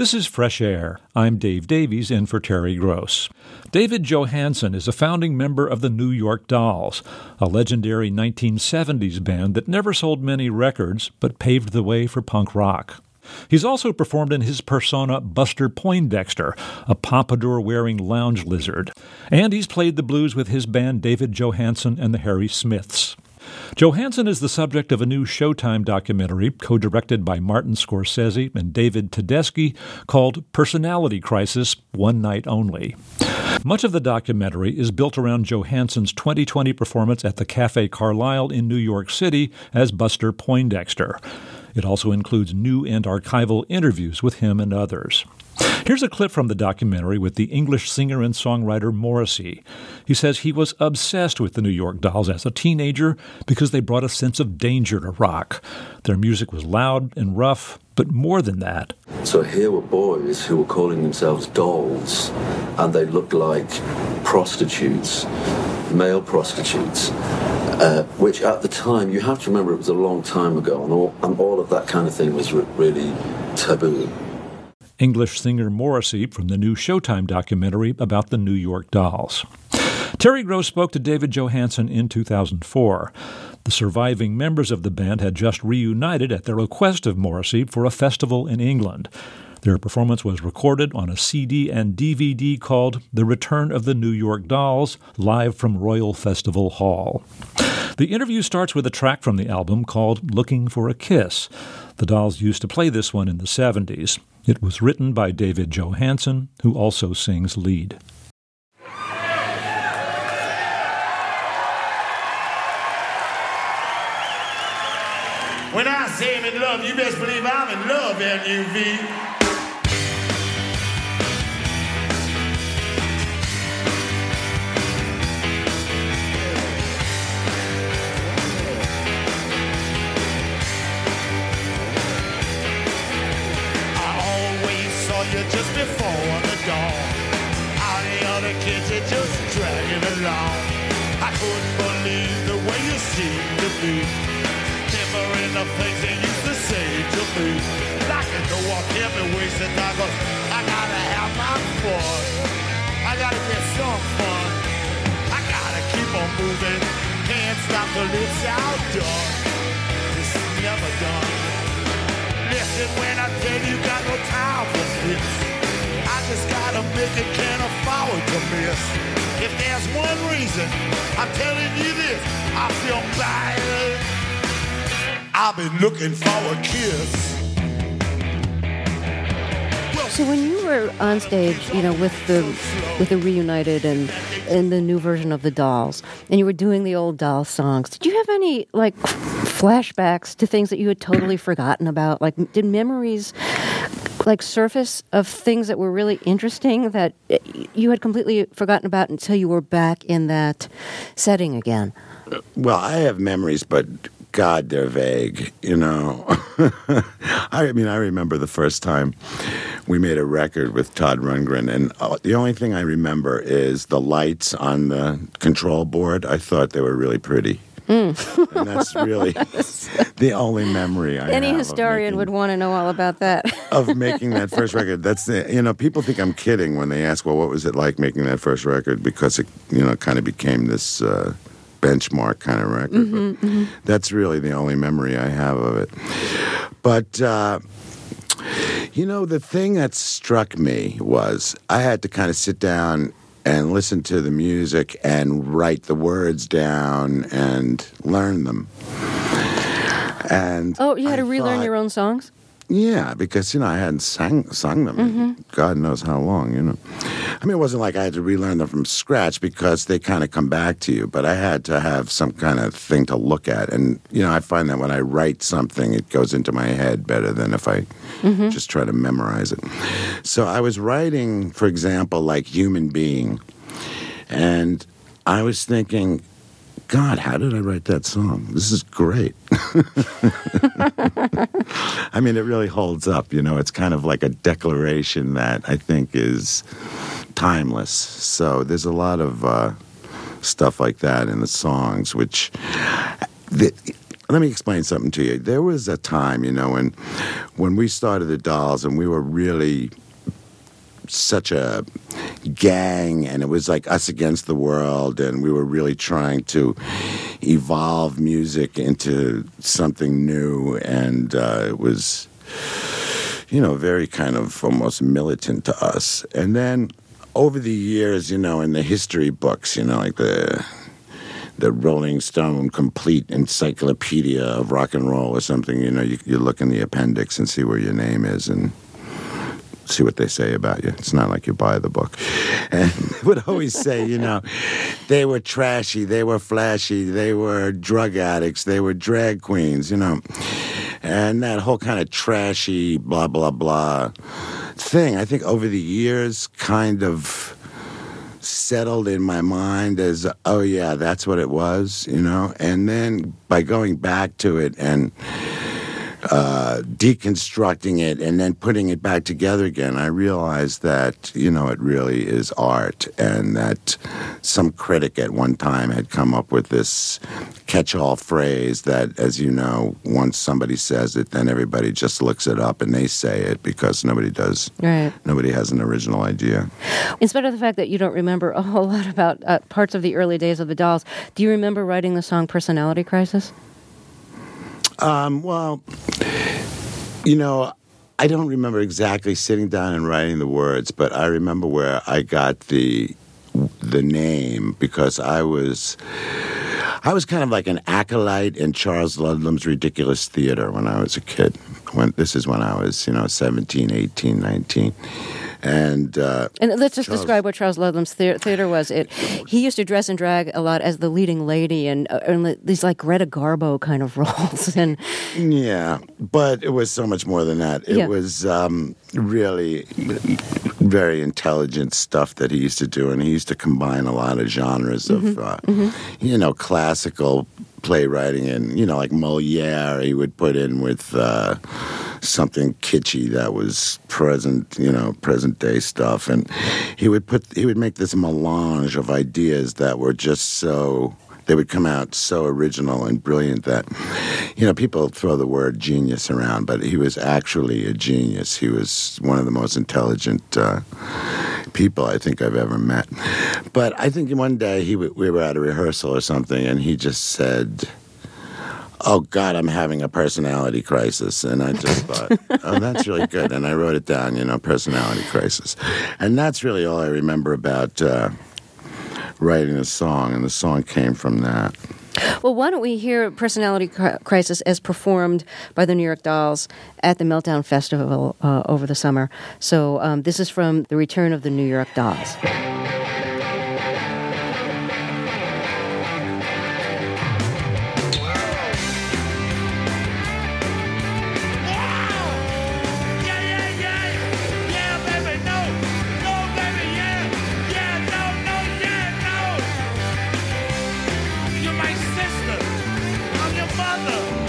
This is Fresh Air. I'm Dave Davies in for Terry Gross. David Johansen is a founding member of the New York Dolls, a legendary 1970s band that never sold many records but paved the way for punk rock. He's also performed in his persona Buster Poindexter, a pompadour wearing lounge lizard. And he's played the blues with his band David Johansen and the Harry Smiths. Johansen is the subject of a new Showtime documentary co directed by Martin Scorsese and David Tedeschi called Personality Crisis One Night Only. Much of the documentary is built around Johansen's 2020 performance at the Cafe Carlyle in New York City as Buster Poindexter. It also includes new and archival interviews with him and others. Here's a clip from the documentary with the English singer and songwriter Morrissey. He says he was obsessed with the New York Dolls as a teenager because they brought a sense of danger to rock. Their music was loud and rough, but more than that. So here were boys who were calling themselves dolls, and they looked like prostitutes, male prostitutes. Uh, which at the time, you have to remember it was a long time ago, and all, and all of that kind of thing was re- really taboo. English singer Morrissey from the new Showtime documentary about the New York Dolls. Terry Gross spoke to David Johansen in 2004. The surviving members of the band had just reunited at the request of Morrissey for a festival in England. Their performance was recorded on a CD and DVD called The Return of the New York Dolls, live from Royal Festival Hall. The interview starts with a track from the album called Looking for a Kiss. The Dolls used to play this one in the 70s. It was written by David Johansen, who also sings lead. When I say I'm in love, you best believe I'm in love, L-U-V. You just before the dawn. All the other kids are just dragging along. I couldn't believe the way you seem to be. Remembering the things they used to say to me. I can go off every wasted time, cause I gotta have my fun. I gotta get some fun. I gotta keep on moving. Can't stop till it's outdone. This is never done. When I tell you got no time for this. I just gotta make it, can't afford to miss. If there's one reason I'm telling you this, I feel bad. I've been looking for a kiss. So when you were on stage, you know, with the with the reunited and in the new version of the Dolls, and you were doing the old doll songs, did you have any like flashbacks to things that you had totally forgotten about? Like, did memories like surface of things that were really interesting that you had completely forgotten about until you were back in that setting again? Well, I have memories, but God, they're vague, you know. I mean, I remember the first time we made a record with Todd Rundgren, and uh, the only thing I remember is the lights on the control board. I thought they were really pretty. Mm. and that's really the only memory I Any historian making, would want to know all about that. of making that first record. That's the, you know, people think I'm kidding when they ask, well, what was it like making that first record? Because it, you know, kind of became this. Uh, benchmark kind of record. Mm-hmm, mm-hmm. That's really the only memory I have of it. But uh, you know, the thing that struck me was I had to kind of sit down and listen to the music and write the words down and learn them. And oh, you had I to relearn thought, your own songs. Yeah, because you know I hadn't sang sung them mm-hmm. God knows how long. You know, I mean it wasn't like I had to relearn them from scratch because they kind of come back to you. But I had to have some kind of thing to look at, and you know I find that when I write something, it goes into my head better than if I mm-hmm. just try to memorize it. So I was writing, for example, like human being, and I was thinking God, how did I write that song? This is great. I mean, it really holds up. You know, it's kind of like a declaration that I think is timeless. So there's a lot of uh, stuff like that in the songs, which. The, let me explain something to you. There was a time, you know, when when we started the Dolls, and we were really such a gang and it was like us against the world and we were really trying to evolve music into something new and uh, it was you know very kind of almost militant to us. And then over the years you know in the history books you know like the the Rolling Stone complete encyclopedia of rock and roll or something, you know, you, you look in the appendix and see where your name is and see what they say about you. It's not like you buy the book. And they would always say, you know, they were trashy, they were flashy, they were drug addicts, they were drag queens, you know. And that whole kind of trashy, blah, blah, blah thing, I think over the years kind of settled in my mind as oh yeah that's what it was you know and then by going back to it and uh, deconstructing it and then putting it back together again, I realized that, you know, it really is art and that some critic at one time had come up with this catch all phrase that, as you know, once somebody says it, then everybody just looks it up and they say it because nobody does. Right. Nobody has an original idea. In spite of the fact that you don't remember a whole lot about uh, parts of the early days of the Dolls, do you remember writing the song Personality Crisis? Um, well, you know, I don't remember exactly sitting down and writing the words, but I remember where I got the the name because I was I was kind of like an acolyte in Charles Ludlam's Ridiculous Theater when I was a kid. When this is when I was, you know, 17, 18, 19. And uh, And let's just Charles- describe what Charles Ludlam's thea- theater was. It he used to dress and drag a lot as the leading lady and, uh, and these like Greta Garbo kind of roles. And Yeah, but it was so much more than that. It Yeah. was um, really very intelligent stuff that he used to do, and he used to combine a lot of genres of, uh, you know, classical playwriting and you know, like Moliere. He would put in with uh, something kitschy that was present, you know, present day stuff, and he would put he would make this melange of ideas that were just so they would come out so original and brilliant that you know people throw the word genius around but he was actually a genius. He was one of the most intelligent uh, people i think i've ever met. But i think one day he w- we were at a rehearsal or something and he just said Oh God, I'm having a personality crisis, and I just thought, oh, that's really good, and I wrote it down. You know, personality crisis, and that's really all I remember about uh, writing the song, and the song came from that. well, why don't we hear Personality Crisis as performed by the New York Dolls at the Meltdown Festival uh, over the summer? So um, this is from the Return of the New York Dolls. Your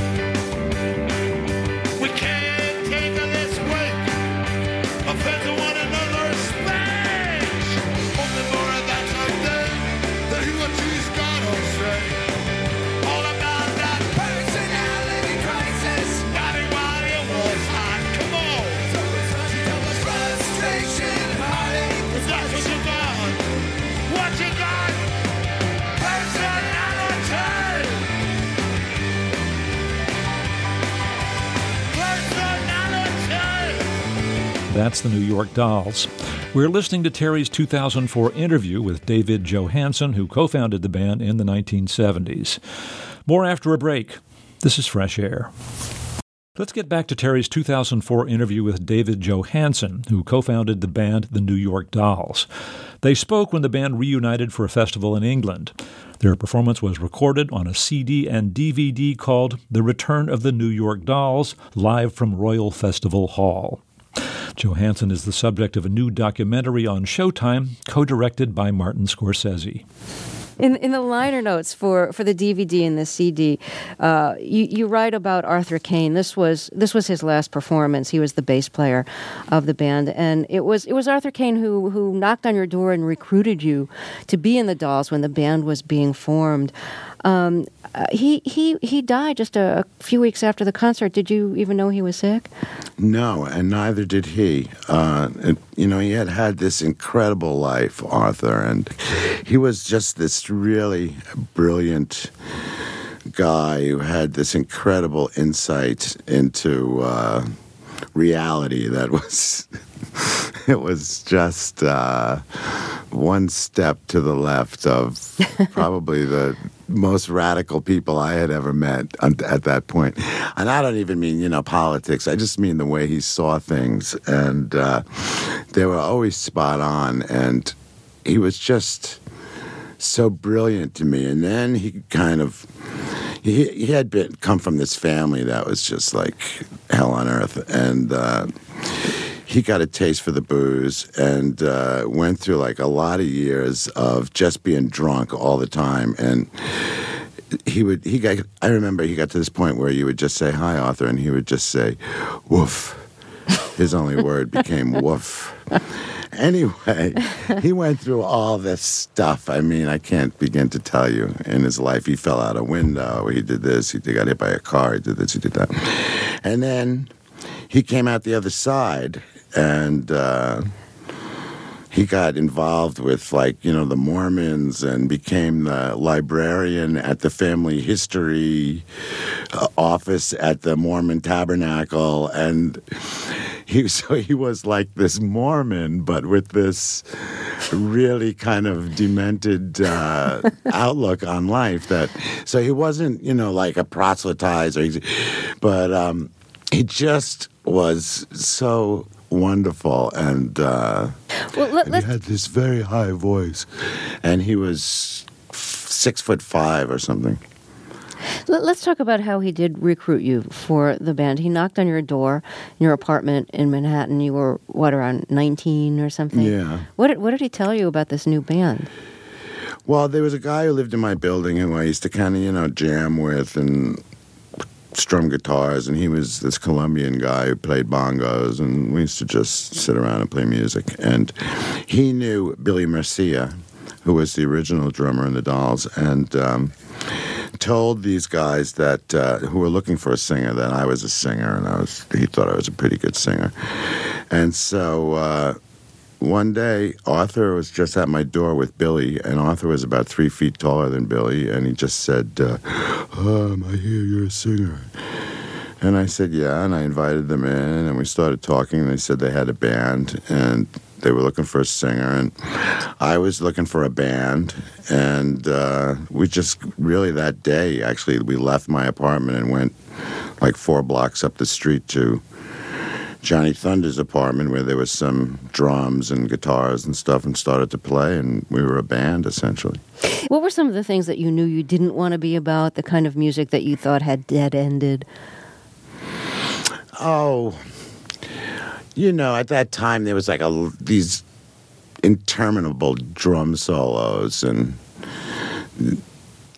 the New York Dolls. We're listening to Terry's 2004 interview with David Johansen, who co founded the band in the 1970s. More after a break. This is Fresh Air. Let's get back to Terry's 2004 interview with David Johansen, who co founded the band The New York Dolls. They spoke when the band reunited for a festival in England. Their performance was recorded on a CD and DVD called The Return of the New York Dolls, live from Royal Festival Hall. Johansen is the subject of a new documentary on Showtime, co directed by Martin Scorsese. In, in the liner notes for, for the DVD and the CD, uh, you, you write about Arthur Kane. This was this was his last performance. He was the bass player of the band, and it was it was Arthur Kane who who knocked on your door and recruited you to be in the Dolls when the band was being formed. Um, uh, he he he died just a, a few weeks after the concert. Did you even know he was sick? No, and neither did he. Uh, it- you know, he had had this incredible life, Arthur, and he was just this really brilliant guy who had this incredible insight into uh, reality that was. It was just uh, one step to the left of probably the most radical people I had ever met at at that point. And I don't even mean, you know, politics. I just mean the way he saw things. And uh, they were always spot on. And he was just so brilliant to me. And then he kind of. He, he had been come from this family that was just like hell on earth, and uh, he got a taste for the booze and uh, went through like a lot of years of just being drunk all the time. And he would he got i remember he got to this point where you would just say hi arthur and he would just say woof. His only word became woof. Anyway he went through all this stuff. I mean i can't begin to tell you in his life. He fell out a window. He did this. He got hit by a car. He did this. He did that. And then he came out the other side and uh, he got involved with like you know the mormons and became the librarian at the family history uh, office at the mormon tabernacle. And he so he was like this mormon but with this really kind of demented uh, outlook on life that so he wasn't you know like a proselytizer. But um, he just was so wonderful and uh, Well, let, and he had this very high voice and he was six foot five or something Let, us talk about how he did recruit you for the band. He knocked on your door in your apartment in Manhattan. You were what around nineteen or something. Yeah. What did What did he tell you about this new band? Well, there was a guy who lived in my building who I used to kind of, you know, jam with and strum guitars, and he was this Colombian guy who played bongos, and we used to just sit around and play music. And he knew Billy Murcia, who was the original drummer in the Dolls, and um, told these guys that uh, who were looking for a singer that I was a singer, and I was he thought I was a pretty good singer, and so. Uh, one day, Arthur was just at my door with Billy, and Arthur was about three feet taller than Billy, and he just said, uh, um, I hear you're a singer. And I said, yeah, and I invited them in, and we started talking, and they said they had a band, and they were looking for a singer, and I was looking for a band, and uh, we just really that day, actually, we left my apartment and went like four blocks up the street to Johnny Thunder's apartment where there was some drums and guitars and stuff and started to play and we were a band essentially. What were some of the things that you knew you didn't want to be about? The kind of music that you thought had dead ended. Oh, you know, at that time there was like a these interminable drum solos and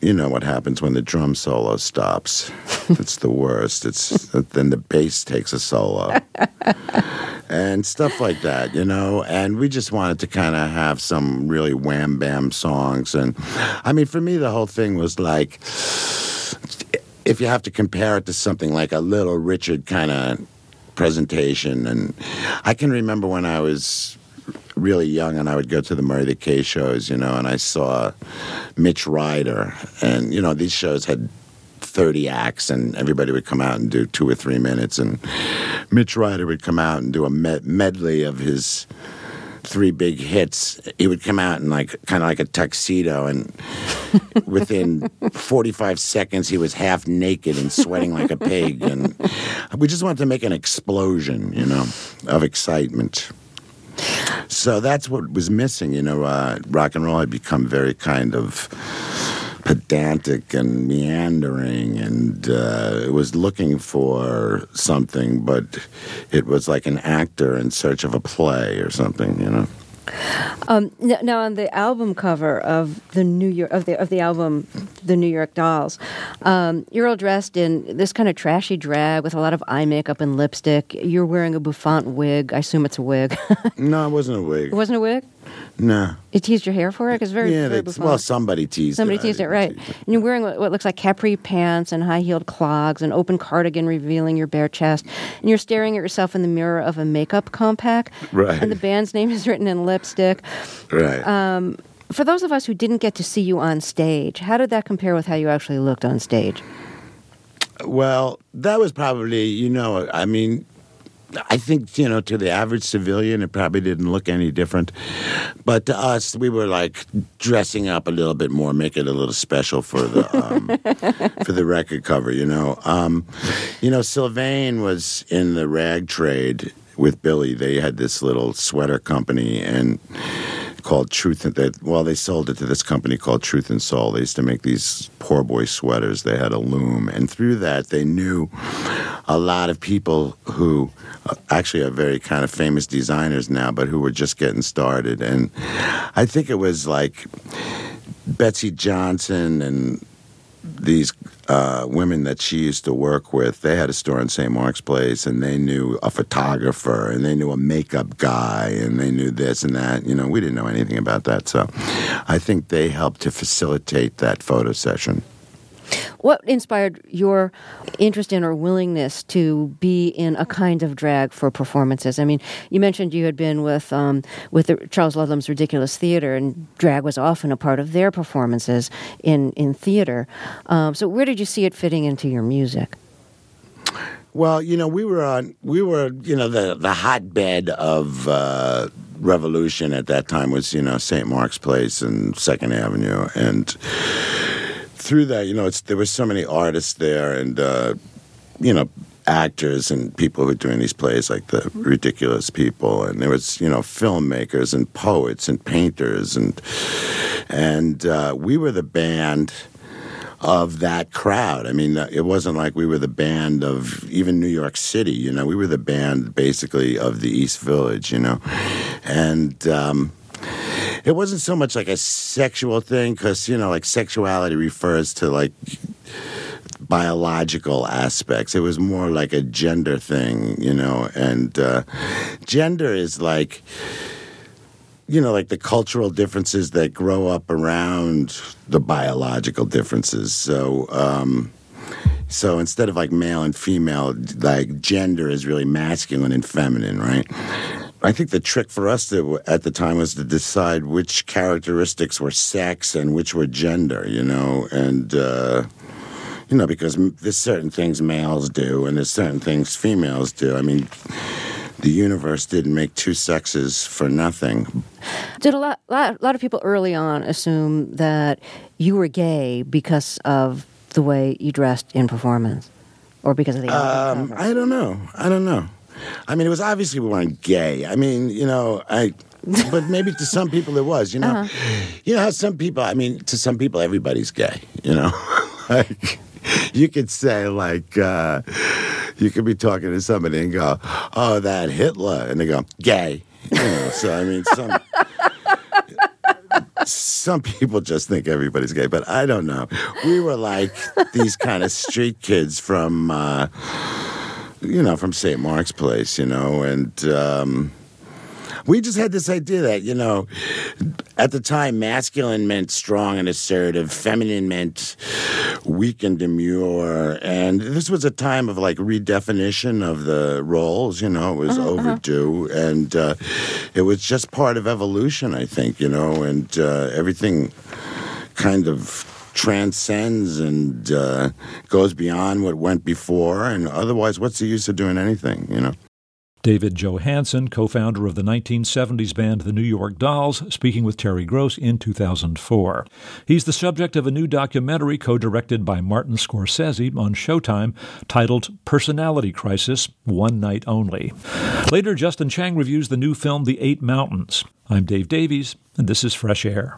you know what happens when the drum solo stops. it's the worst. It's then the bass takes a solo. and stuff like that, you know. And we just wanted to kind of have some really wham bam songs. And I mean, for me, the whole thing was like, if you have to compare it to something like a Little Richard kind of presentation, and I can remember when I was really young and I would go to the Murray the K shows, you know, and I saw Mitch Ryder, and you know, these shows had 30 acts and everybody would come out and do two or three minutes. And mitch ryder would come out and do a med- medley of his three big hits. He would come out in like kind of like a tuxedo. And within 45 seconds he was half naked and sweating like a pig. And we just wanted to make an explosion you know of excitement so that's what was missing you know uh, rock and roll had become very kind of pedantic and meandering and uh, it was looking for something but it was like an actor in search of a play or something you know Um, now, on the album cover of the New York of the of the album, the New York Dolls, um, you're all dressed in this kind of trashy drag with a lot of eye makeup and lipstick. You're wearing a bouffant wig. I assume it's a wig. no it wasn't a wig it wasn't a wig. No. You teased your hair for it? Because very, Yeah, very they, well, somebody teased Somebody it. Teased it, right? tease it. And you're wearing what, what looks like capri pants and high heeled clogs, an open cardigan revealing your bare chest, and you're staring at yourself in the mirror of a makeup compact. Right. And the band's name is written in lipstick. Right. Um, for those of us who didn't get to see you on stage, how did that compare with how you actually looked on stage? Well, that was probably, you know, I mean, I think, you know, to the average civilian, it probably didn't look any different. But to us, we were like dressing up a little bit more, make it a little special for the um, for the record cover, you know. Um, you know, Sylvain was in the rag trade with Billy. They had this little sweater company and called Truth and well they sold it to this company called Truth and Soul. They used to make these poor boy sweaters. They had a loom and through that they knew a lot of people who uh, actually are very kind of famous designers now but who were just getting started and I think it was like Betsey Johnson and these uh, women that she used to work with, they had a store in St. Mark's Place, and they knew a photographer, and they knew a makeup guy, and they knew this and that. You know, we didn't know anything about that, so I think they helped to facilitate that photo session. What inspired your interest in or willingness to be in a kind of drag for performances? I mean, you mentioned you had been with um, with the, Charles Ludlam's Ridiculous Theater, and drag was often a part of their performances in in theater. Um, so, where did you see it fitting into your music? Well, you know, we were on, we were, you know, the the hotbed of uh, revolution at that time was, you know, St. Mark's Place and Second Avenue, and through that, you know, it's there were so many artists there, and uh, you know, actors and people who were doing these plays, like the ridiculous people, and there was, you know, filmmakers and poets and painters, and and uh, we were the band of that crowd. I mean, it wasn't like we were the band of even New York City. You know, we were the band basically of the East Village. You know, and. Um, it wasn't so much like a sexual thing because you know like sexuality refers to like biological aspects it was more like a gender thing you know and uh, gender is like you know, like the cultural differences that grow up around the biological differences. So, um, so instead of like male and female, like gender is really masculine and feminine, right? I think the trick for us to, at the time was to decide which characteristics were sex and which were gender, you know, and. Uh, you know, because there's certain things males do and there's certain things females do. I mean, the universe didn't make two sexes for nothing. Did a lot, lot, lot of people early on assume that you were gay because of the way you dressed in performance, or because of the Um. I don't know. I don't know. I mean, it was obviously we weren't gay. I mean, you know, I. but maybe to some people it was. You know, you know how some people. I mean, to some people everybody's gay. You know, like you could say like. uh you could be talking to somebody and go, "Oh, that Hitler," and they go, "Gay." You know, so I mean, some some people just think everybody's gay, but I don't know. We were like these kind of street kids from, uh, you know, from St. Mark's Place, you know, and um, we just had this idea that, you know, at the time, masculine meant strong and assertive, feminine meant weak and demure. And this was a time of like redefinition of the roles, you know, it was overdue. And uh, it was just part of evolution, I think, you know, and uh, everything kind of transcends and uh, goes beyond what went before. And otherwise, what's the use of doing anything, you know? David Johansen, co founder of the 1970s band The New York Dolls, speaking with Terry Gross in 2004. He's the subject of a new documentary co directed by Martin Scorsese on Showtime titled Personality Crisis One Night Only. Later, Justin Chang reviews the new film The Eight Mountains. I'm Dave Davies, and this is Fresh Air.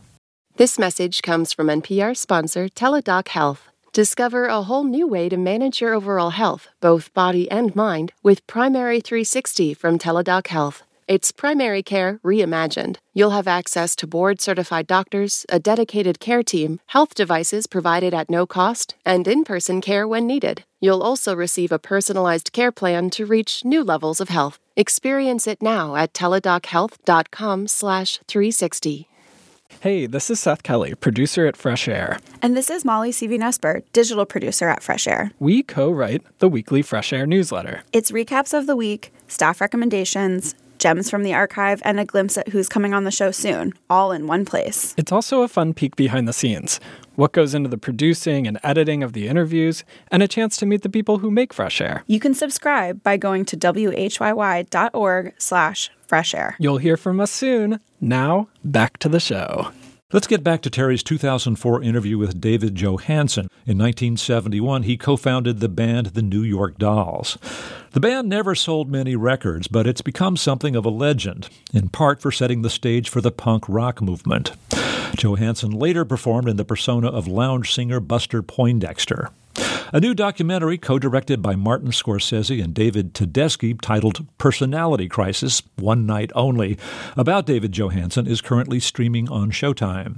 This message comes from NPR sponsor Teladoc Health. Discover a whole new way to manage your overall health, both body and mind, with Primary 360 from Teladoc Health. It's primary care reimagined. You'll have access to board certified doctors, a dedicated care team, health devices provided at no cost, and in person care when needed. You'll also receive a personalized care plan to reach new levels of health. Experience it now at teladochealth.com/360. Hey, this is Seth Kelly, producer at Fresh Air. And this is Molly Seavy-Nesper, digital producer at Fresh Air. We co write the weekly Fresh Air newsletter. It's recaps of the week, staff recommendations, gems from the archive, and a glimpse at who's coming on the show soon, all in one place. It's also a fun peek behind the scenes what goes into the producing and editing of the interviews, and a chance to meet the people who make Fresh Air. You can subscribe by going to whyy.org slash fresh air. You'll hear from us soon. Now, back to the show. Let's get back to Terry's 2004 interview with David Johansen. In 1971, he co founded the band The New York Dolls. The band never sold many records, but it's become something of a legend, in part for setting the stage for the punk rock movement. Johansen later performed in the persona of lounge singer Buster Poindexter. A new documentary co directed by Martin Scorsese and David Tedeschi titled Personality Crisis One Night Only about David Johansen is currently streaming on Showtime.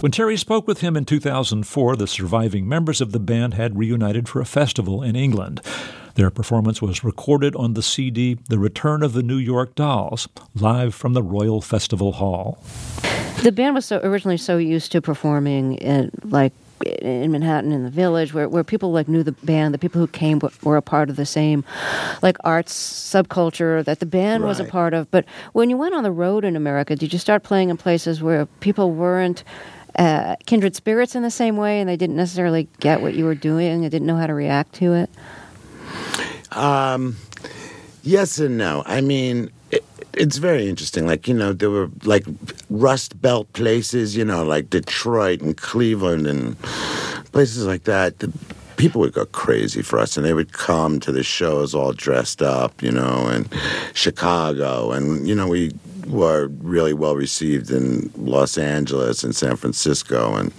When Terry spoke with him in 2004, the surviving members of the band had reunited for a festival in England. Their performance was recorded on the CD The Return of the New York Dolls, live from the Royal Festival Hall. The band was so originally so used to performing in like in Manhattan in the village where, where people like knew the band the people who came were a part of the same like arts subculture that the band right. was a part of. But when you went on the road in America did you start playing in places where people weren't uh, kindred spirits in the same way and they didn't necessarily get what you were doing and didn't know how to react to it? Um, yes and no. I mean it's very interesting. Like, you know, there were like Rust Belt places, you know, like Detroit and Cleveland and places like that. The people would go crazy for us and they would come to the shows all dressed up, you know, and Chicago. And, you know, we were really well received in Los Angeles and San Francisco. And,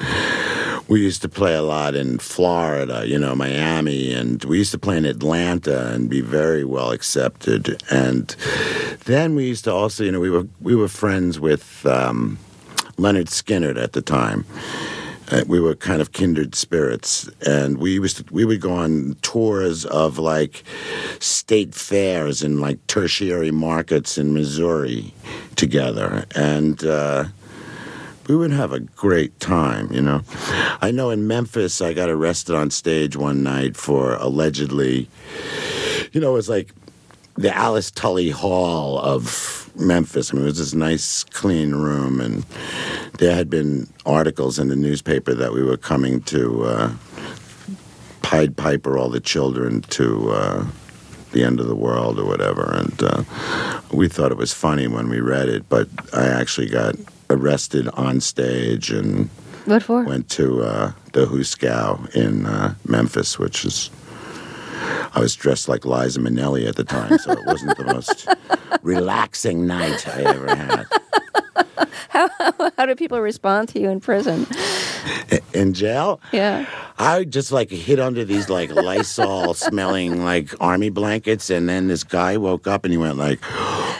we used to play a lot in Florida, you know, Miami, and we used to play in Atlanta and be very well accepted. And then we used to also, you know, we were we were friends with um, Lynyrd Skynyrd at the time. Uh, we were kind of kindred spirits, and we was we would go on tours of like state fairs and like tertiary markets in Missouri together, and. Uh, we would have a great time, you know. I know in Memphis, I got arrested on stage one night for allegedly, you know, it was like the Alice Tully Hall of Memphis. I mean, it was this nice, clean room, and there had been articles in the newspaper that we were coming to uh, Pied Piper all the children to. Uh, the end of the world or whatever, and uh, we thought it was funny when we read it. But I actually got arrested on stage and what for? Went to uh, the hoosegow in uh, Memphis, which is. I was dressed like Liza Minnelli at the time, so it wasn't the most relaxing night I ever had. How, how do people respond to you in prison? In jail? Yeah. I just like hid under these like Lysol smelling like army blankets, and then this guy woke up and he went like,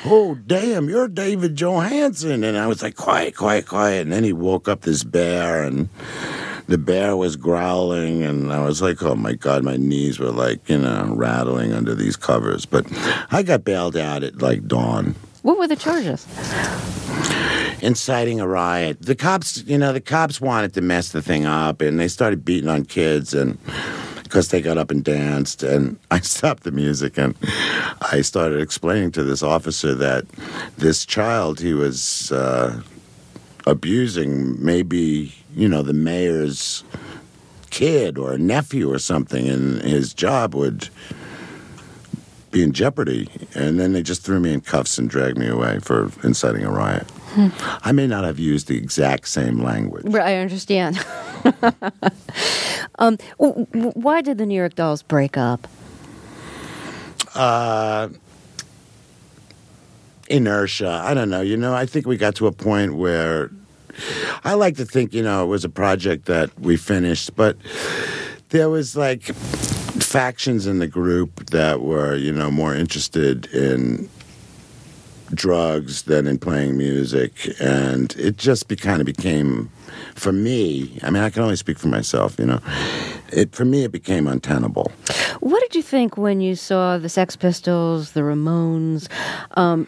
"Oh damn, you're David Johansen," and I was like, "Quiet, quiet, quiet," and then he woke up this bear and the bear was growling, and I was like, oh my God, my knees were like, you know, rattling under these covers. But I got bailed out at like dawn. What were the charges? inciting a riot. The cops, you know, the cops wanted to mess the thing up, and they started beating on kids, and because they got up and danced, and I stopped the music, and I started explaining to this officer that this child he was uh, abusing, maybe you know, the mayor's kid or nephew or something, and his job would be in jeopardy. And then they just threw me in cuffs and dragged me away for inciting a riot. Hmm. I may not have used the exact same language. I understand. um, w- w- why did the New York Dolls break up? Uh, inertia. I don't know. You know, I think we got to a point where I like to think, you know, it was a project that we finished, but there was like factions in the group that were, you know, more interested in drugs than in playing music, and it just be, kind of became, for me. I mean, I can only speak for myself, you know. It for me, it became untenable. What did you think when you saw the Sex Pistols, the Ramones? Um,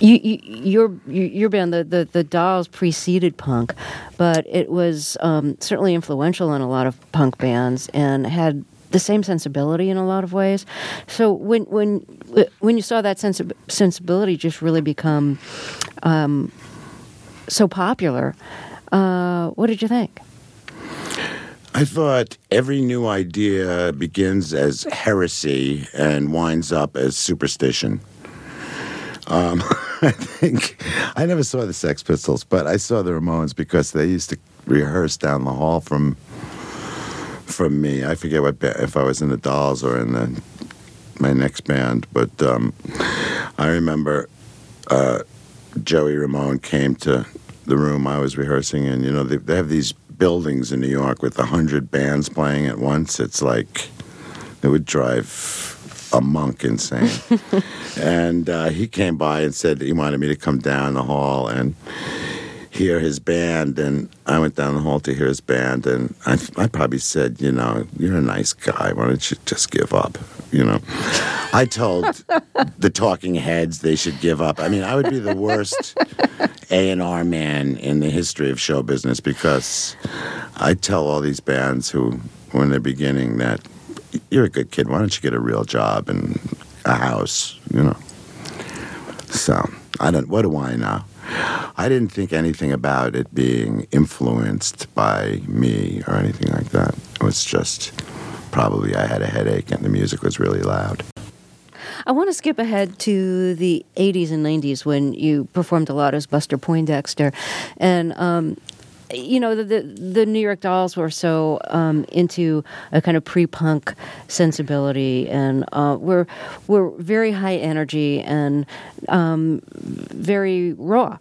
you, you, your your band, the, the, the Dolls, preceded punk, but it was um, certainly influential in a lot of punk bands and had the same sensibility in a lot of ways. So when when when you saw that sensi- sensibility just really become um, so popular, uh, what did you think? I thought every new idea begins as heresy and winds up as superstition. Um, I think I never saw the Sex Pistols, but I saw the Ramones because they used to rehearse down the hall from from me. I forget what if I was in the Dolls or in the my next band, but um, I remember uh, Joey Ramone came to the room I was rehearsing in. You know, they, they have these buildings in New York with a hundred bands playing at once. It's like it would drive a monk insane. and uh, he came by and said that he wanted me to come down the hall and hear his band. And I went down the hall to hear his band. And I, I probably said, you know, you're a nice guy. Why don't you just give up? You know, I told the Talking Heads they should give up. I mean, I would be the worst A and R man in the history of show business because I tell all these bands who, when they're beginning, that you're a good kid. Why don't you get a real job and a house? You know. So I don't. What do I know? I didn't think anything about it being influenced by me or anything like that. It was just probably I had a headache and the music was really loud. I want to skip ahead to the 80s and 90s when you performed a lot as Buster Poindexter. And, um, you know, the, the, the New York Dolls were so um, into a kind of pre punk sensibility and uh, we're, we're very high energy and um, very raw.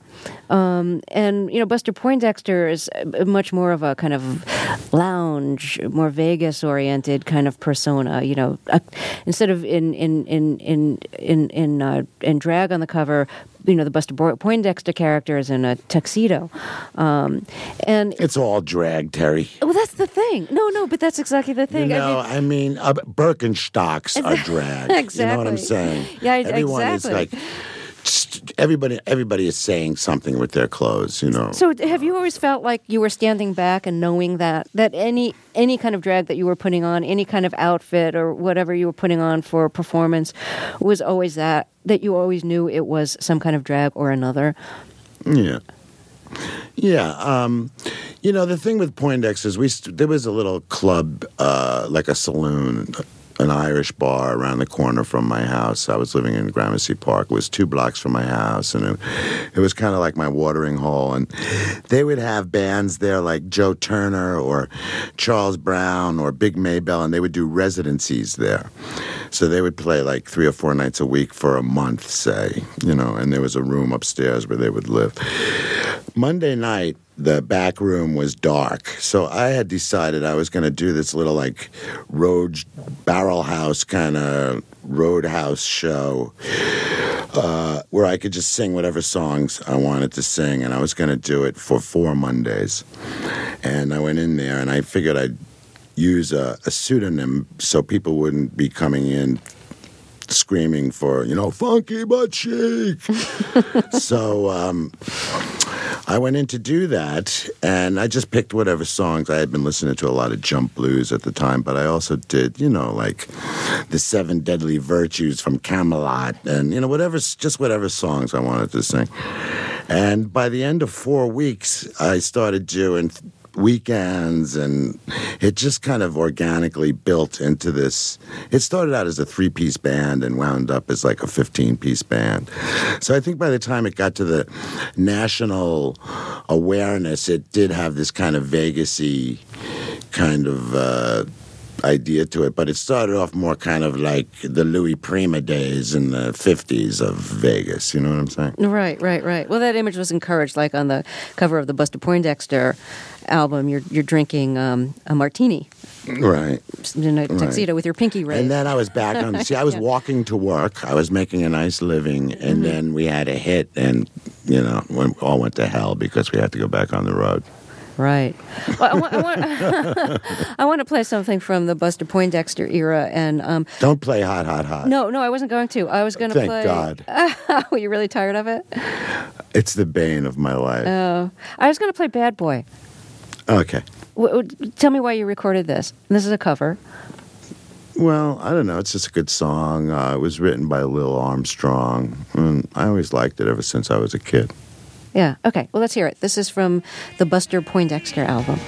Um, and, you know, Buster Poindexter is uh, much more of a kind of lounge, more Vegas oriented kind of persona. You know, uh, instead of in in in in in in, uh, in drag on the cover, you know, the Buster Poindexter character is in a tuxedo, um, and It's all drag, Terry. well, that's the thing. No, no, but that's exactly the You thing. know, I mean, I mean, uh, Birkenstocks are drag. exactly. You know what I'm saying? Yeah, Everyone exactly. is like, everybody, everybody is saying something with their clothes. You know. So have you always felt like you were standing back and knowing that that any any kind of drag that you were putting on, any kind of outfit or whatever you were putting on for performance was always that that you always knew it was some kind of drag or another. Yeah. Yeah. Um, you know, the thing with Poindexter is we st- there was a little club, uh, like a saloon, an Irish bar around the corner from my house. I was living in Gramercy Park. It was two blocks from my house, and it, it was kind of like my watering hole. And they would have bands there like Joe Turner or Charles Brown or Big Maybelle, and they would do residencies there. So they would play like three or four nights a week for a month, say, you know, and there was a room upstairs where they would live. Monday night, the back room was dark. So I had decided I was going to do this little like road barrel house kind of roadhouse show uh, where I could just sing whatever songs I wanted to sing. And I was going to do it for four Mondays. And I went in there and I figured I'd use a, a pseudonym so people wouldn't be coming in screaming for, you know, funky but chic. so um, I went in to do that, and I just picked whatever songs. I had been listening to a lot of jump blues at the time, but I also did, you know, like the Seven Deadly Virtues from Camelot, and, you know, whatever, just whatever songs I wanted to sing. And by the end of four weeks, I started doing weekends and it just kind of organically built into this. It started out as a three piece band and wound up as like a 15 piece band. So i think by the time it got to the national awareness it did have this kind of vegasy kind of uh idea to it, but it started off more kind of like the Louis Prima days in the 50s of Vegas. You know what I'm saying? Right, right, right. Well, that image was encouraged, like on the cover of the Buster Poindexter album. You're you're drinking um, a martini Right. in a tuxedo with your pinky raised. And then I was back on. See, I was walking to work. I was making a nice living, and Mm-hmm. then we had a hit, and you know, all went to hell because we had to go back on the road. Right. Well, I want, I, want, I want to play something from the Buster Poindexter era, and um, Don't play hot, hot, hot. no, no, I wasn't going to. I was going to Thank play. God. Were you really tired of it? It's the bane of my life. Oh, I was going to play Bad Boy. okay. W- w- tell me why you recorded this. This is a cover. Well, I don't know. It's just a good song. Uh, it was written by Lil Armstrong, and I always liked it ever since I was a kid. Yeah. Okay. Well, let's hear it. This is from the Buster Poindexter album.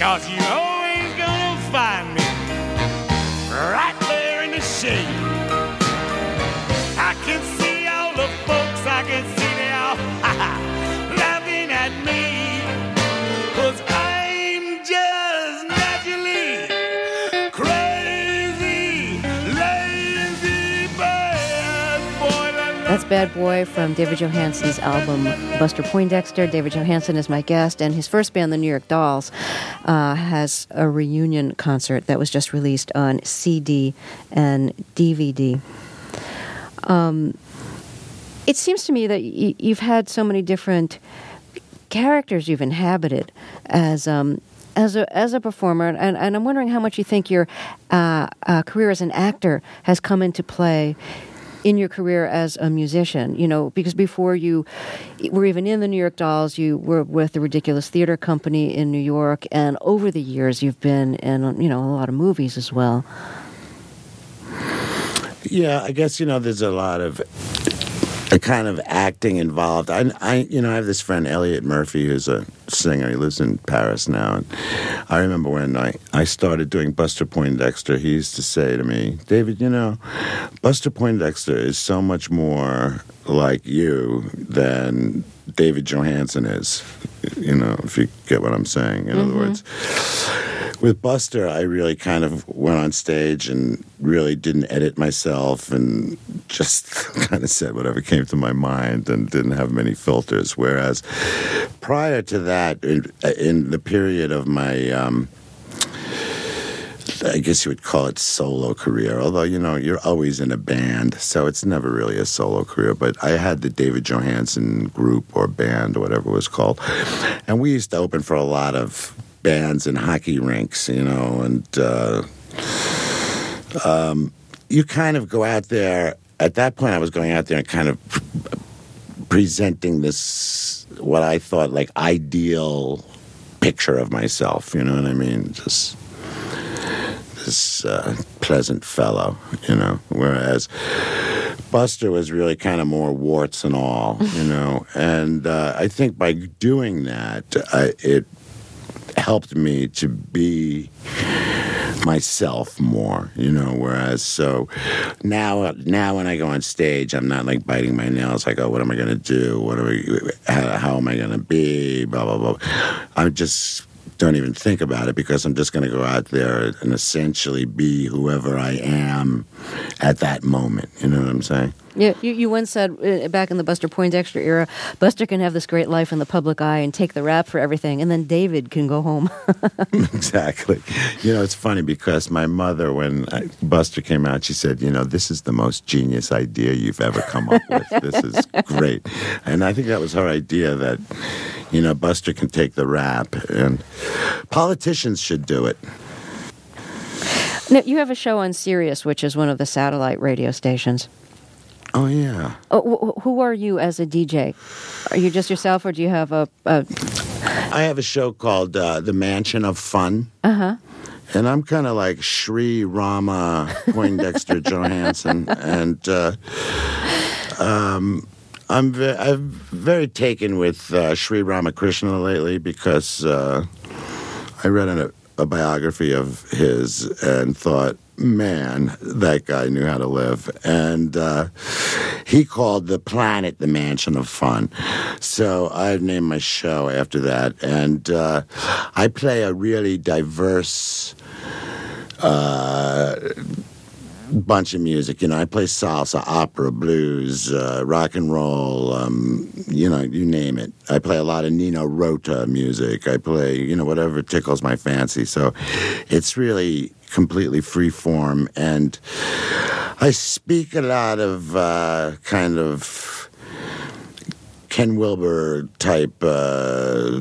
Cause you. always Bad Boy from David Johansen's album Buster Poindexter. David Johansen is my guest, and his first band, the New York Dolls, uh, has a reunion concert that was just released on CD and DVD. Um, it seems to me that y- you've had so many different characters you've inhabited as um, as a as a performer, and, and I'm wondering how much you think your uh, uh, career as an actor has come into play in your career as a musician. You know, because before you were even in the New York Dolls, you were with the Ridiculous Theater Company in New York, and over the years you've been in you know a lot of movies as well. Yeah, I guess you know there's a lot of a kind of acting involved. I, I, you know, I have this friend Elliott Murphy who's a singer. He lives in Paris now, and I remember when I I started doing Buster Poindexter. He used to say to me, David, you know, Buster Poindexter is so much more like you than David Johansen is. You know, if you get what I'm saying. In other mm-hmm. words with Buster, I really kind of went on stage and really didn't edit myself and just kind of said whatever came to my mind and didn't have many filters. Whereas prior to that, in, in the period of my, um, I guess you would call it solo career, although, you know, you're always in a band, so it's never really a solo career. But I had the David Johansen group or band or whatever it was called. And we used to open for a lot of bands and hockey rinks, you know, and uh, um, you kind of go out there. At that point, I was going out there and kind of presenting this, what I thought like ideal picture of myself, you know what I mean? Just this uh, pleasant fellow, you know. Whereas Buster was really kind of more warts and all, you know. And uh, I think by doing that, I, it helped me to be myself more, you know. Whereas, so now, now when I go on stage, I'm not like biting my nails. Like, oh, what am I to do? What are we? How, how am I to be? Blah blah blah. I just don't even think about it because I'm just to go out there and essentially be whoever I am at that moment. You know what I'm saying? Yeah, you, you once said uh, back in the Buster Poindexter era, Buster can have this great life in the public eye and take the rap for everything, and then David can go home. exactly. You know, it's funny because my mother, when I, Buster came out, she said, "You know, this is the most genius idea you've ever come up with. this is great." And I think that was her idea that, you know, Buster can take the rap, and politicians should do it. now, you have a show on Sirius, which is one of the satellite radio stations. Oh yeah. Oh, wh- who are you as a DJ? Are you just yourself, or do you have a? a I have a show called uh, The Mansion of Fun. Uh huh. And I'm kind of like Sri Rama Poindexter Johansen, and uh, um, I'm ve- I'm very taken with uh, Sri Ramakrishna lately because uh, I read a, a biography of his and thought, man, that guy knew how to live. And uh, he called the planet the mansion of fun. So I've named my show after that. And uh, I play a really diverse uh, bunch of music. You know, I play salsa, opera, blues, uh, rock and roll, um, you know, you name it. I play a lot of Nino Rota music. I play, you know, whatever tickles my fancy. So it's really completely free form. And I speak a lot of uh, kind of Ken Wilber type uh,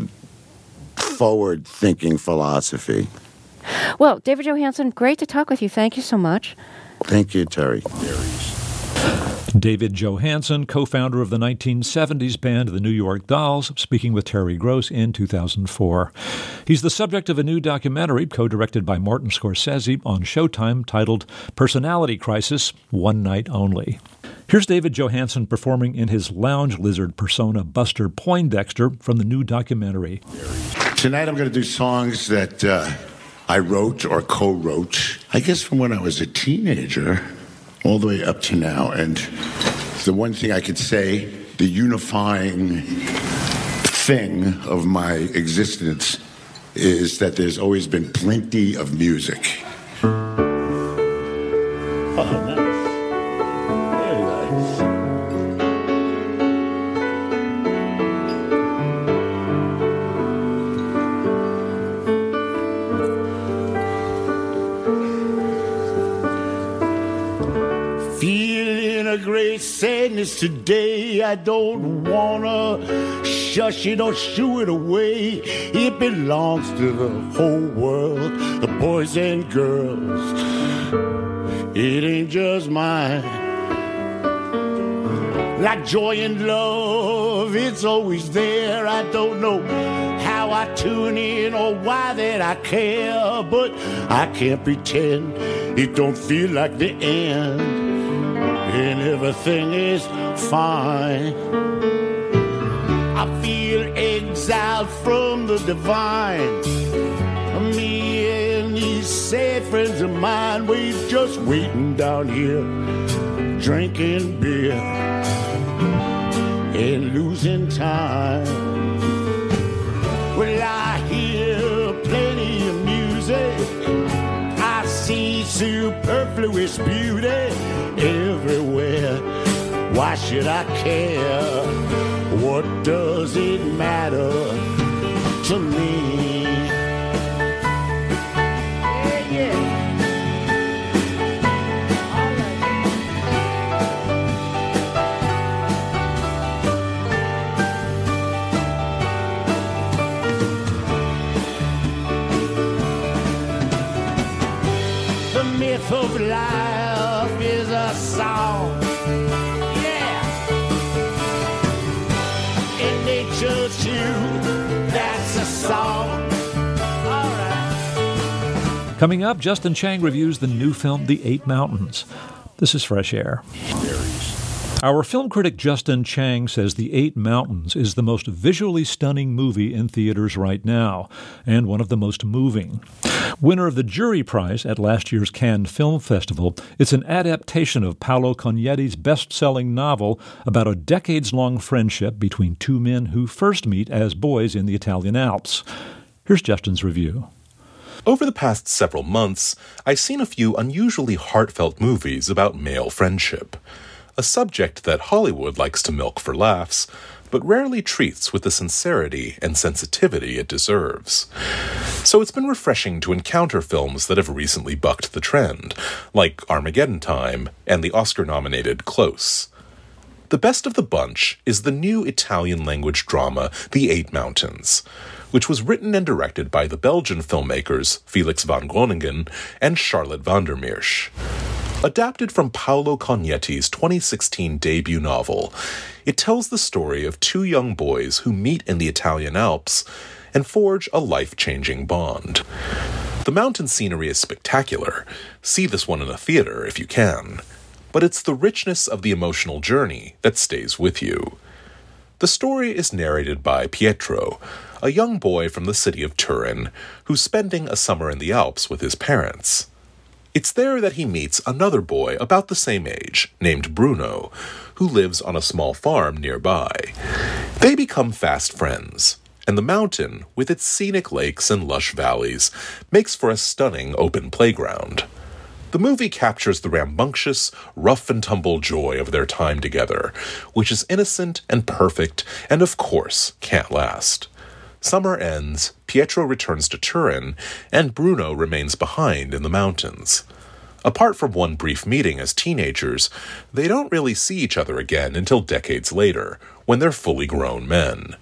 forward thinking philosophy. well, David Johansen, great to talk with you. Thank you so much. Thank you, Terry. David Johansen, co founder of the 1970s band The New York Dolls, speaking with Terry Gross in 2004. He's the subject of a new documentary co directed by Martin Scorsese on Showtime titled Personality Crisis One Night Only. Here's David Johansen performing in his lounge lizard persona Buster Poindexter from the new documentary. Tonight I'm going to do songs that uh, I wrote or co wrote, I guess from when I was a teenager all the way up to now. And the one thing I could say, the unifying thing of my existence is that there's always been plenty of music. Oh, nice. Sadness today. I don't wanna shush it or shoo it away. It belongs to the whole world, the boys and girls. It ain't just mine. Like joy and love, it's always there. I don't know how I tune in or why that I care, but I can't pretend it don't feel like the end and everything is fine. I feel exiled from the divine. Me and these sad friends of mine, we just waiting down here, drinking beer and losing time. Superfluous beauty everywhere. Why should I care? What does it matter to me? Coming up, Justin Chang reviews the new film The Eight Mountains. This is Fresh Air. Our film critic Justin Chang says The Eight Mountains is the most visually stunning movie in theaters right now, and one of the most moving. Winner of the Jury Prize at last year's Cannes Film Festival, it's an adaptation of Paolo Cognetti's best selling novel about a decades long friendship between two men who first meet as boys in the Italian Alps. Here's Justin's review. Over the past several months, I've seen a few unusually heartfelt movies about male friendship, a subject that Hollywood likes to milk for laughs, but rarely treats with the sincerity and sensitivity it deserves. So it's been refreshing to encounter films that have recently bucked the trend, like Armageddon Time and the Oscar nominated Close. The best of the bunch is the new Italian language drama The Eight Mountains, which was written and directed by the Belgian filmmakers Felix van Groeningen and Charlotte van der Meersch. Adapted from Paolo Cognetti's 2016 debut novel, it tells the story of two young boys who meet in the Italian Alps and forge a life changing bond. The mountain scenery is spectacular. See this one in a theater if you can. But it's the richness of the emotional journey that stays with you. The story is narrated by Pietro, a young boy from the city of Turin who's spending a summer in the Alps with his parents. It's there that he meets another boy about the same age, named Bruno, who lives on a small farm nearby. They become fast friends, and the mountain, with its scenic lakes and lush valleys, makes for a stunning open playground. The movie captures the rambunctious, rough and tumble joy of their time together, which is innocent and perfect, and of course can't last. Summer ends, Pietro returns to Turin, and Bruno remains behind in the mountains. Apart from one brief meeting as teenagers, they don't really see each other again until decades later, when they're fully grown men.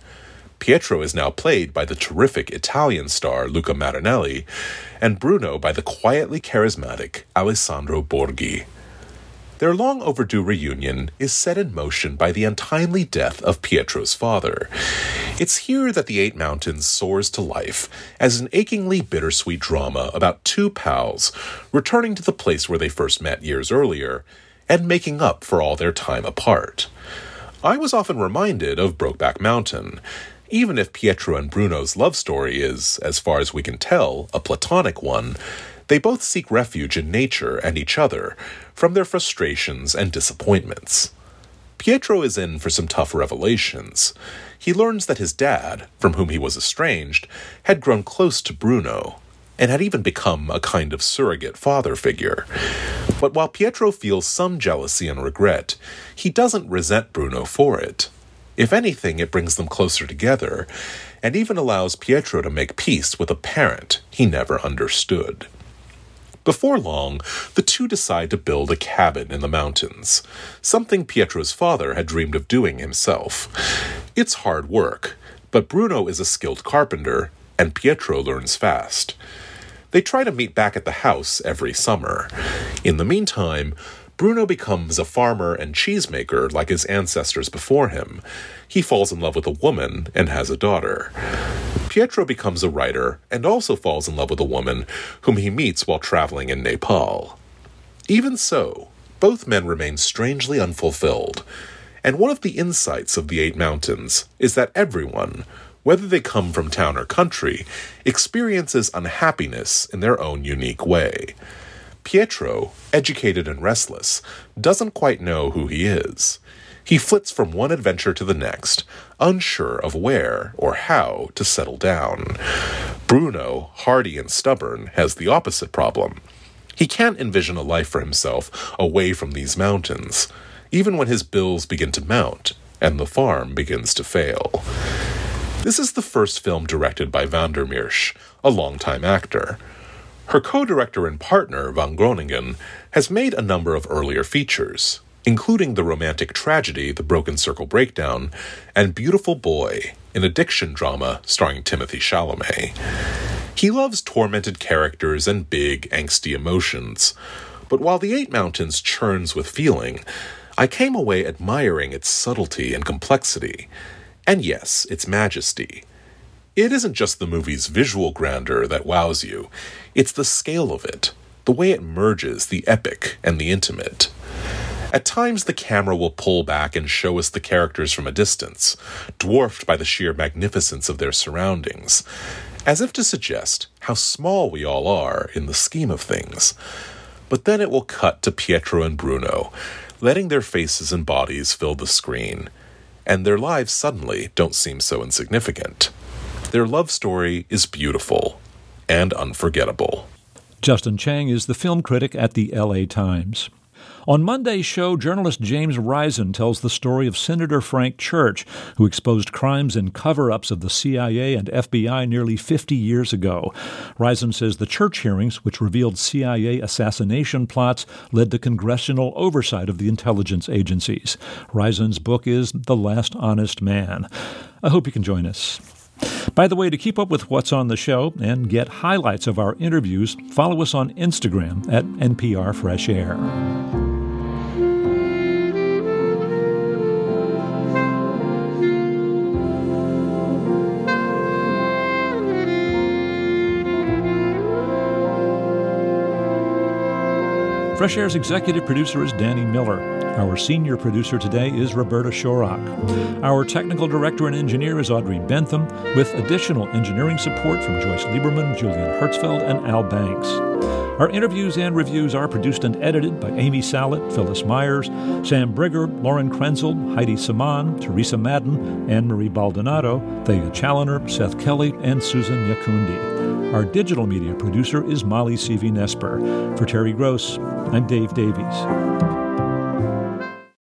Pietro is now played by the terrific Italian star Luca Marinelli, and Bruno by the quietly charismatic Alessandro Borghi. Their long overdue reunion is set in motion by the untimely death of Pietro's father. It's here that The Eight Mountains soars to life as an achingly bittersweet drama about two pals returning to the place where they first met years earlier and making up for all their time apart. I was often reminded of Brokeback Mountain, even if Pietro and Bruno's love story is, as far as we can tell, a platonic one, they both seek refuge in nature and each other from their frustrations and disappointments. Pietro is in for some tough revelations. He learns that his dad, from whom he was estranged, had grown close to Bruno and had even become a kind of surrogate father figure. But while Pietro feels some jealousy and regret, he doesn't resent Bruno for it. If anything, it brings them closer together, and even allows Pietro to make peace with a parent he never understood. Before long, the two decide to build a cabin in the mountains, something Pietro's father had dreamed of doing himself. It's hard work, but Bruno is a skilled carpenter, and Pietro learns fast. They try to meet back at the house every summer. In the meantime, Bruno becomes a farmer and cheesemaker like his ancestors before him. He falls in love with a woman and has a daughter. Pietro becomes a writer and also falls in love with a woman whom he meets while traveling in Nepal. Even so, both men remain strangely unfulfilled, and one of the insights of the Eight Mountains is that everyone, whether they come from town or country, experiences unhappiness in their own unique way. Pietro, educated and restless, doesn't quite know who he is. He flits from one adventure to the next, unsure of where or how to settle down. Bruno, hardy and stubborn, has the opposite problem. He can't envision a life for himself away from these mountains, even when his bills begin to mount and the farm begins to fail. This is the first film directed by van der Meersch, a longtime actor. Her co director and partner, Van Groeningen, has made a number of earlier features, including the romantic tragedy The Broken Circle Breakdown and Beautiful Boy, an addiction drama starring Timothy Chalamet. He loves tormented characters and big, angsty emotions, but while The Eight Mountains churns with feeling, I came away admiring its subtlety and complexity, and yes, its majesty. It isn't just the movie's visual grandeur that wows you, it's the scale of it, the way it merges the epic and the intimate. At times, the camera will pull back and show us the characters from a distance, dwarfed by the sheer magnificence of their surroundings, as if to suggest how small we all are in the scheme of things. But then it will cut to Pietro and Bruno, letting their faces and bodies fill the screen, and their lives suddenly don't seem so insignificant. Their love story is beautiful and unforgettable. Justin Chang is the film critic at the LA Times. On Monday's show, journalist James Risen tells the story of Senator Frank Church, who exposed crimes and cover ups of the CIA and FBI nearly 50 years ago. Risen says the Church hearings, which revealed CIA assassination plots, led to congressional oversight of the intelligence agencies. Risen's book is The Last Honest Man. I hope you can join us. By the way, to keep up with what's on the show and get highlights of our interviews, follow us on Instagram at NPR Fresh Air. Fresh Air's executive producer is Danny Miller. Our senior producer today is Roberta Shorrock. Our technical director and engineer is Audrey Bentham, with additional engineering support from Joyce Lieberman, Julian Herzfeld, and Al Banks. Our interviews and reviews are produced and edited by Amy Salit, Phyllis Myers, Sam Briger, Lauren Krenzel, Heidi Saman, Teresa Madden, Anne Marie Baldonado, Thea Chaloner, Seth Kelly, and Susan Nyakundi. Our digital media producer is Molly Seavy Nesper. For Terry Gross, I'm Dave Davies.